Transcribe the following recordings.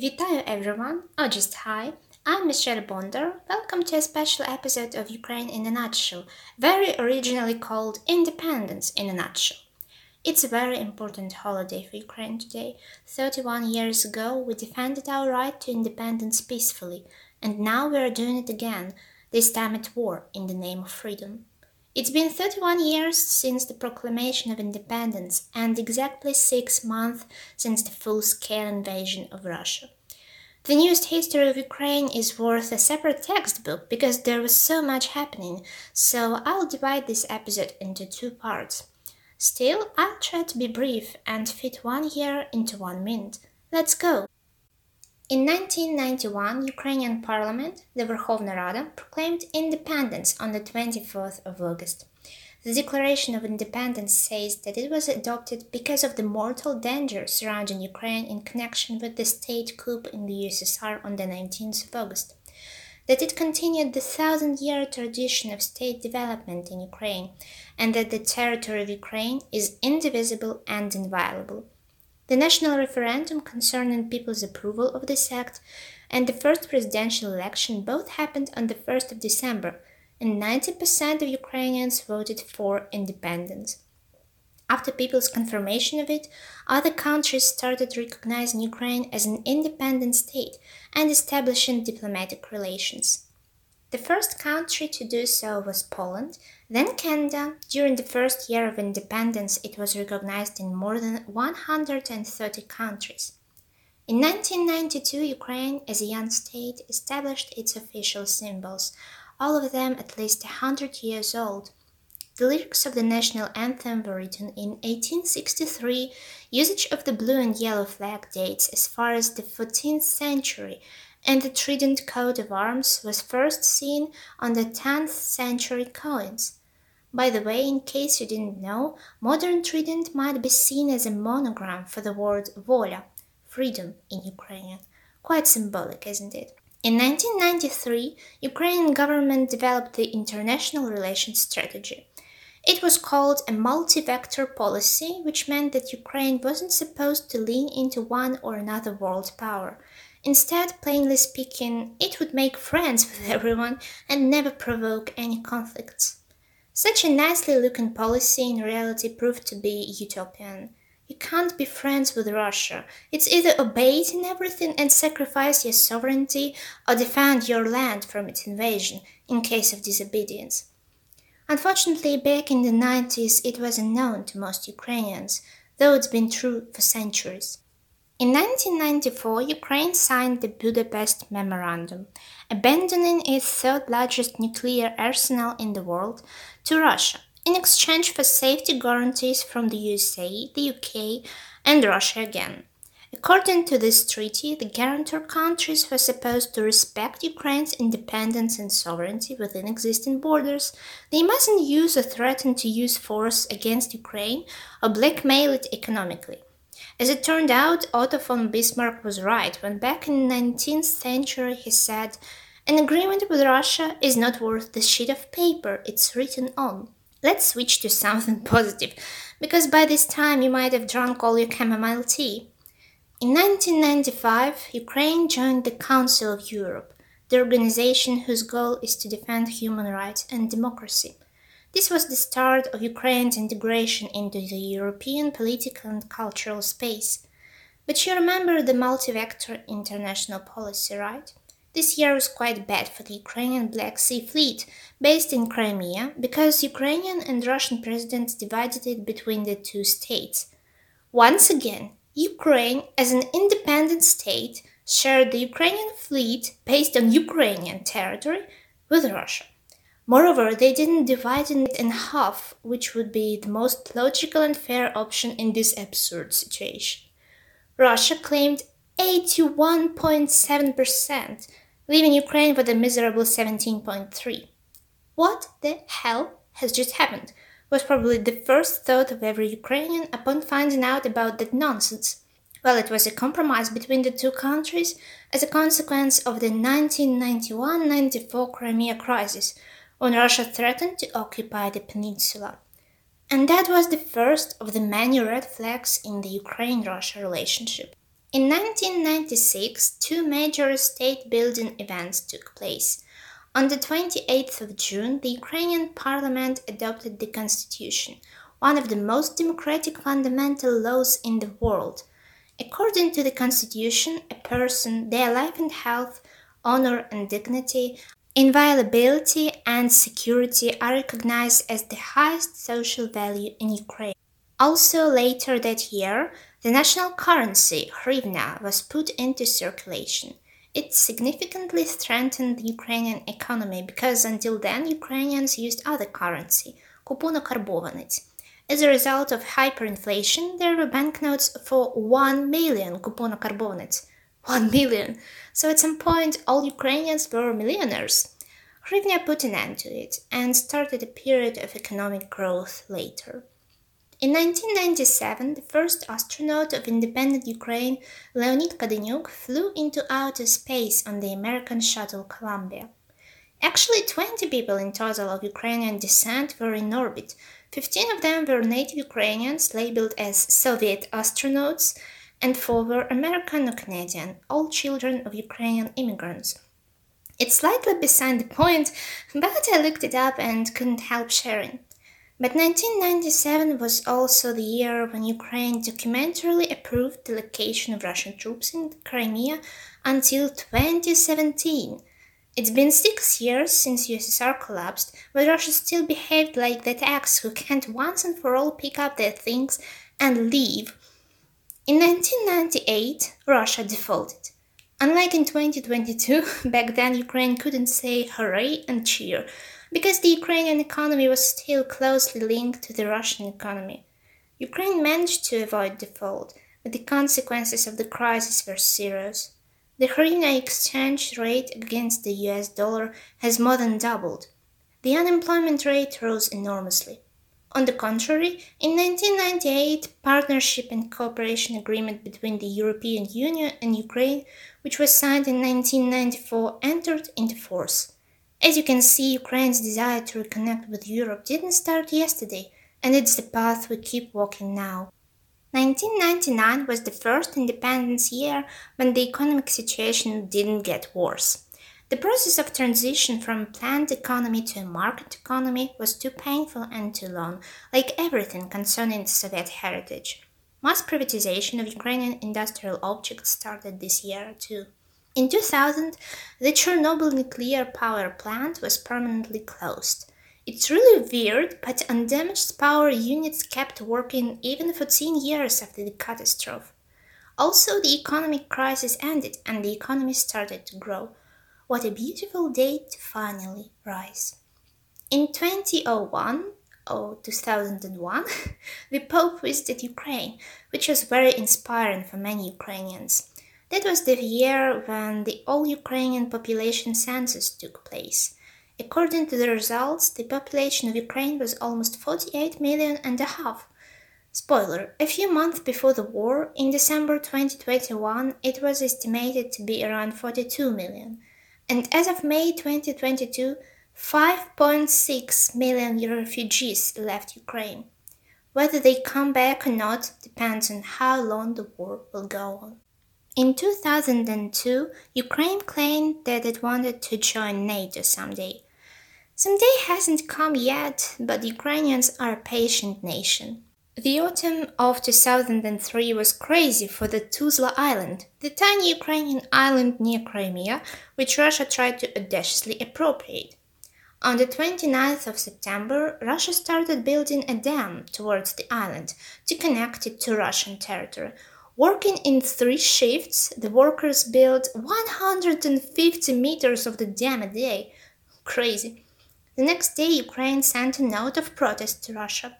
Vitayo everyone, or just hi. I'm Michelle Bonder. Welcome to a special episode of Ukraine in a Nutshell, very originally called Independence in a Nutshell. It's a very important holiday for Ukraine today. 31 years ago, we defended our right to independence peacefully, and now we are doing it again, this time at war, in the name of freedom. It's been 31 years since the proclamation of independence and exactly six months since the full scale invasion of Russia. The newest history of Ukraine is worth a separate textbook because there was so much happening, so I'll divide this episode into two parts. Still, I'll try to be brief and fit one year into one minute. Let's go! In 1991, Ukrainian parliament, the Verkhovna Rada, proclaimed independence on the 24th of August. The Declaration of Independence says that it was adopted because of the mortal danger surrounding Ukraine in connection with the state coup in the USSR on the 19th of August, that it continued the thousand year tradition of state development in Ukraine, and that the territory of Ukraine is indivisible and inviolable. The national referendum concerning people's approval of this act and the first presidential election both happened on the 1st of December and 90% of Ukrainians voted for independence. After people's confirmation of it, other countries started recognizing Ukraine as an independent state and establishing diplomatic relations. The first country to do so was Poland, then Canada. During the first year of independence, it was recognized in more than 130 countries. In 1992, Ukraine, as a young state, established its official symbols, all of them at least a hundred years old. The lyrics of the national anthem were written in 1863. Usage of the blue and yellow flag dates as far as the 14th century, and the trident coat of arms was first seen on the 10th century coins. By the way, in case you didn't know, modern trident might be seen as a monogram for the word voля, freedom in Ukrainian. Quite symbolic, isn't it? In 1993, Ukrainian government developed the international relations strategy. It was called a multi-vector policy, which meant that Ukraine wasn't supposed to lean into one or another world power. Instead, plainly speaking, it would make friends with everyone and never provoke any conflicts. Such a nicely looking policy in reality proved to be utopian. You can't be friends with Russia. It's either obey it in everything and sacrifice your sovereignty or defend your land from its invasion in case of disobedience. Unfortunately, back in the 90s, it was unknown to most Ukrainians, though it's been true for centuries. In 1994, Ukraine signed the Budapest Memorandum, abandoning its third largest nuclear arsenal in the world to Russia in exchange for safety guarantees from the USA, the UK, and Russia again. According to this treaty, the guarantor countries were supposed to respect Ukraine's independence and sovereignty within existing borders. They mustn't use or threaten to use force against Ukraine or blackmail it economically. As it turned out, Otto von Bismarck was right when back in the 19th century he said, An agreement with Russia is not worth the sheet of paper it's written on. Let's switch to something positive, because by this time you might have drunk all your chamomile tea. In 1995, Ukraine joined the Council of Europe, the organization whose goal is to defend human rights and democracy. This was the start of Ukraine's integration into the European political and cultural space. But you remember the multi vector international policy, right? This year was quite bad for the Ukrainian Black Sea Fleet, based in Crimea, because Ukrainian and Russian presidents divided it between the two states. Once again, Ukraine, as an independent state, shared the Ukrainian fleet based on Ukrainian territory with Russia. Moreover, they didn't divide it in half, which would be the most logical and fair option in this absurd situation. Russia claimed 81.7%, leaving Ukraine with a miserable 17.3. What the hell has just happened? was probably the first thought of every Ukrainian upon finding out about that nonsense. Well, it was a compromise between the two countries as a consequence of the 1991 94 Crimea crisis, when Russia threatened to occupy the peninsula. And that was the first of the many red flags in the Ukraine Russia relationship. In 1996, two major state building events took place. On the 28th of June, the Ukrainian parliament adopted the constitution, one of the most democratic fundamental laws in the world. According to the constitution, a person, their life and health, honor and dignity Inviolability and security are recognized as the highest social value in Ukraine. Also, later that year, the national currency, hryvnia, was put into circulation. It significantly strengthened the Ukrainian economy because until then Ukrainians used other currency, kuponokarbovanets. As a result of hyperinflation, there were banknotes for 1 million kuponokarbovanets. 1 million! So at some point, all Ukrainians were millionaires. Hryvnia put an end to it and started a period of economic growth later. In 1997, the first astronaut of independent Ukraine, Leonid Kadeniuk, flew into outer space on the American shuttle Columbia. Actually, 20 people in total of Ukrainian descent were in orbit. 15 of them were native Ukrainians labeled as Soviet astronauts, and four were American or Canadian, all children of Ukrainian immigrants. It's slightly beside the point, but I looked it up and couldn't help sharing. But 1997 was also the year when Ukraine documentarily approved the location of Russian troops in Crimea until 2017. It's been six years since USSR collapsed, but Russia still behaved like that ex who can't once and for all pick up their things and leave in 1998, Russia defaulted. Unlike in 2022, back then Ukraine couldn't say hooray and cheer, because the Ukrainian economy was still closely linked to the Russian economy. Ukraine managed to avoid default, but the consequences of the crisis were serious. The hryvnia exchange rate against the US dollar has more than doubled. The unemployment rate rose enormously. On the contrary, in 1998, partnership and cooperation agreement between the European Union and Ukraine, which was signed in 1994, entered into force. As you can see, Ukraine's desire to reconnect with Europe didn't start yesterday, and it's the path we keep walking now. 1999 was the first independence year when the economic situation didn't get worse. The process of transition from planned economy to a market economy was too painful and too long, like everything concerning Soviet heritage. Mass privatization of Ukrainian industrial objects started this year too. In 2000, the Chernobyl nuclear power plant was permanently closed. It's really weird, but undamaged power units kept working even 14 years after the catastrophe. Also, the economic crisis ended and the economy started to grow. What a beautiful day to finally rise. In 2001 or 2001, the Pope visited Ukraine, which was very inspiring for many Ukrainians. That was the year when the all Ukrainian population census took place. According to the results, the population of Ukraine was almost 48 million and a half. Spoiler, a few months before the war, in December 2021, it was estimated to be around 42 million and as of May 2022, 5.6 million refugees left Ukraine. Whether they come back or not depends on how long the war will go on. In 2002, Ukraine claimed that it wanted to join NATO someday. Someday hasn't come yet, but Ukrainians are a patient nation. The autumn of 2003 was crazy for the Tuzla Island, the tiny Ukrainian island near Crimea, which Russia tried to audaciously appropriate. On the 29th of September, Russia started building a dam towards the island to connect it to Russian territory. Working in three shifts, the workers built 150 meters of the dam a day. Crazy. The next day, Ukraine sent a note of protest to Russia.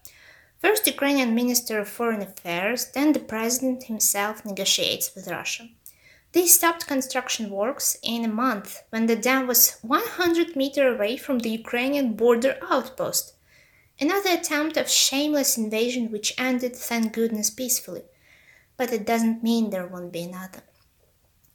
First Ukrainian Minister of Foreign Affairs, then the President himself negotiates with Russia. They stopped construction works in a month when the dam was 100 meters away from the Ukrainian border outpost. Another attempt of shameless invasion which ended, thank goodness, peacefully. But it doesn't mean there won't be another.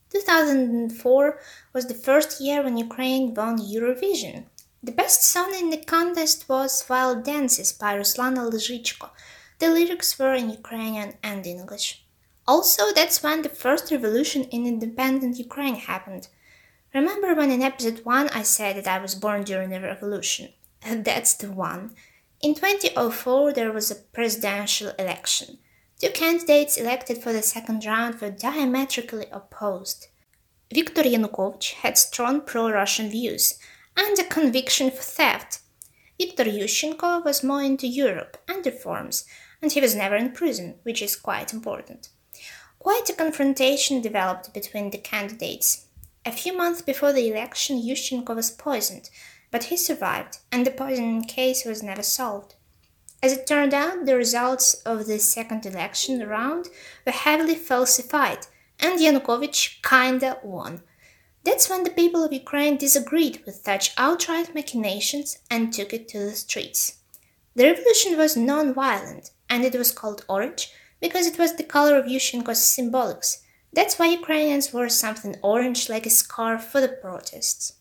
2004 was the first year when Ukraine won Eurovision. The best song in the contest was Wild Dances by Ruslana Lyzhychko. The lyrics were in Ukrainian and English. Also, that's when the first revolution in independent Ukraine happened. Remember when in episode 1 I said that I was born during the revolution? That's the one. In 2004, there was a presidential election. Two candidates elected for the second round were diametrically opposed. Viktor Yanukovych had strong pro Russian views and a conviction for theft. Viktor Yushchenko was more into Europe and reforms, and he was never in prison, which is quite important. Quite a confrontation developed between the candidates. A few months before the election, Yushchenko was poisoned, but he survived, and the poisoning case was never solved. As it turned out, the results of the second election round were heavily falsified, and Yanukovych kinda won. That's when the people of Ukraine disagreed with such outright machinations and took it to the streets. The revolution was non-violent, and it was called orange because it was the color of Yushchenko's symbolics. That's why Ukrainians wore something orange like a scarf for the protests.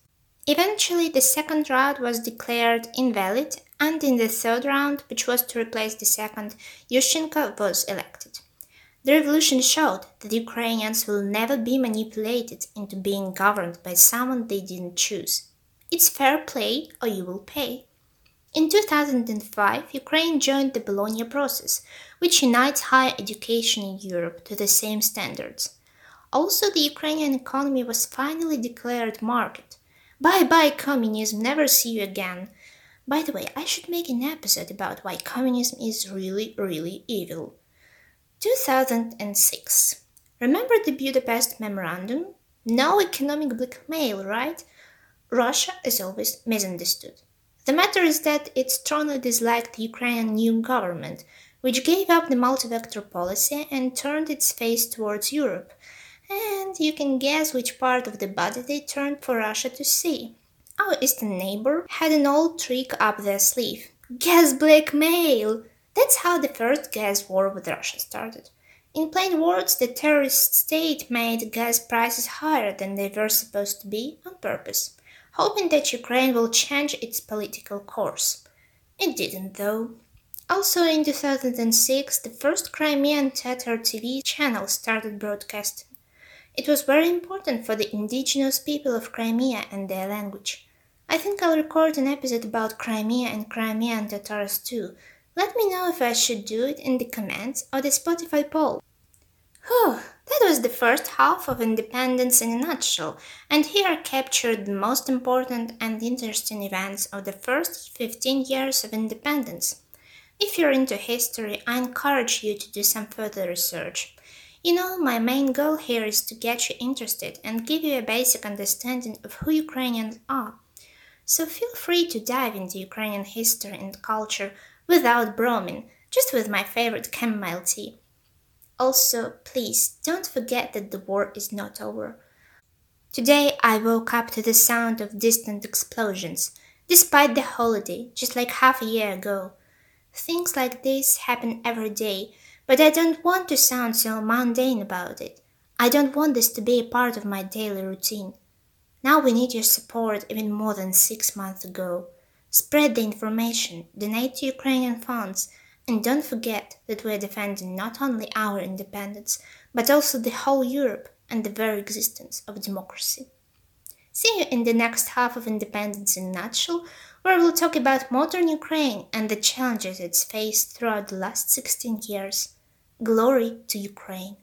Eventually, the second round was declared invalid, and in the third round, which was to replace the second, Yushchenko was elected. The revolution showed that Ukrainians will never be manipulated into being governed by someone they didn't choose. It's fair play or you will pay. In 2005, Ukraine joined the Bologna process, which unites higher education in Europe to the same standards. Also, the Ukrainian economy was finally declared market. Bye bye, communism, never see you again. By the way, I should make an episode about why communism is really, really evil. 2006. Remember the Budapest Memorandum? No economic blackmail, right? Russia is always misunderstood. The matter is that it strongly disliked the Ukrainian new government, which gave up the multi-vector policy and turned its face towards Europe. And you can guess which part of the body they turned for Russia to see. Our eastern neighbor had an old trick up their sleeve. Gas blackmail! That's how the first gas war with Russia started. In plain words, the terrorist state made gas prices higher than they were supposed to be on purpose, hoping that Ukraine will change its political course. It didn't, though. Also in 2006, the first Crimean Tatar TV channel started broadcasting. It was very important for the indigenous people of Crimea and their language. I think I'll record an episode about Crimea and Crimean Tatars too. Let me know if I should do it in the comments or the Spotify poll. Whew, that was the first half of independence in a nutshell, and here I captured the most important and interesting events of the first 15 years of independence. If you're into history, I encourage you to do some further research. You know, my main goal here is to get you interested and give you a basic understanding of who Ukrainians are. So feel free to dive into Ukrainian history and culture without bromine, just with my favorite chamomile tea. Also, please don't forget that the war is not over. Today I woke up to the sound of distant explosions, despite the holiday, just like half a year ago. Things like this happen every day, but I don't want to sound so mundane about it. I don't want this to be a part of my daily routine. Now we need your support even more than six months ago. Spread the information, donate to Ukrainian funds, and don't forget that we are defending not only our independence, but also the whole Europe and the very existence of democracy. See you in the next half of Independence in a Nutshell, where we'll talk about modern Ukraine and the challenges it's faced throughout the last 16 years. Glory to Ukraine!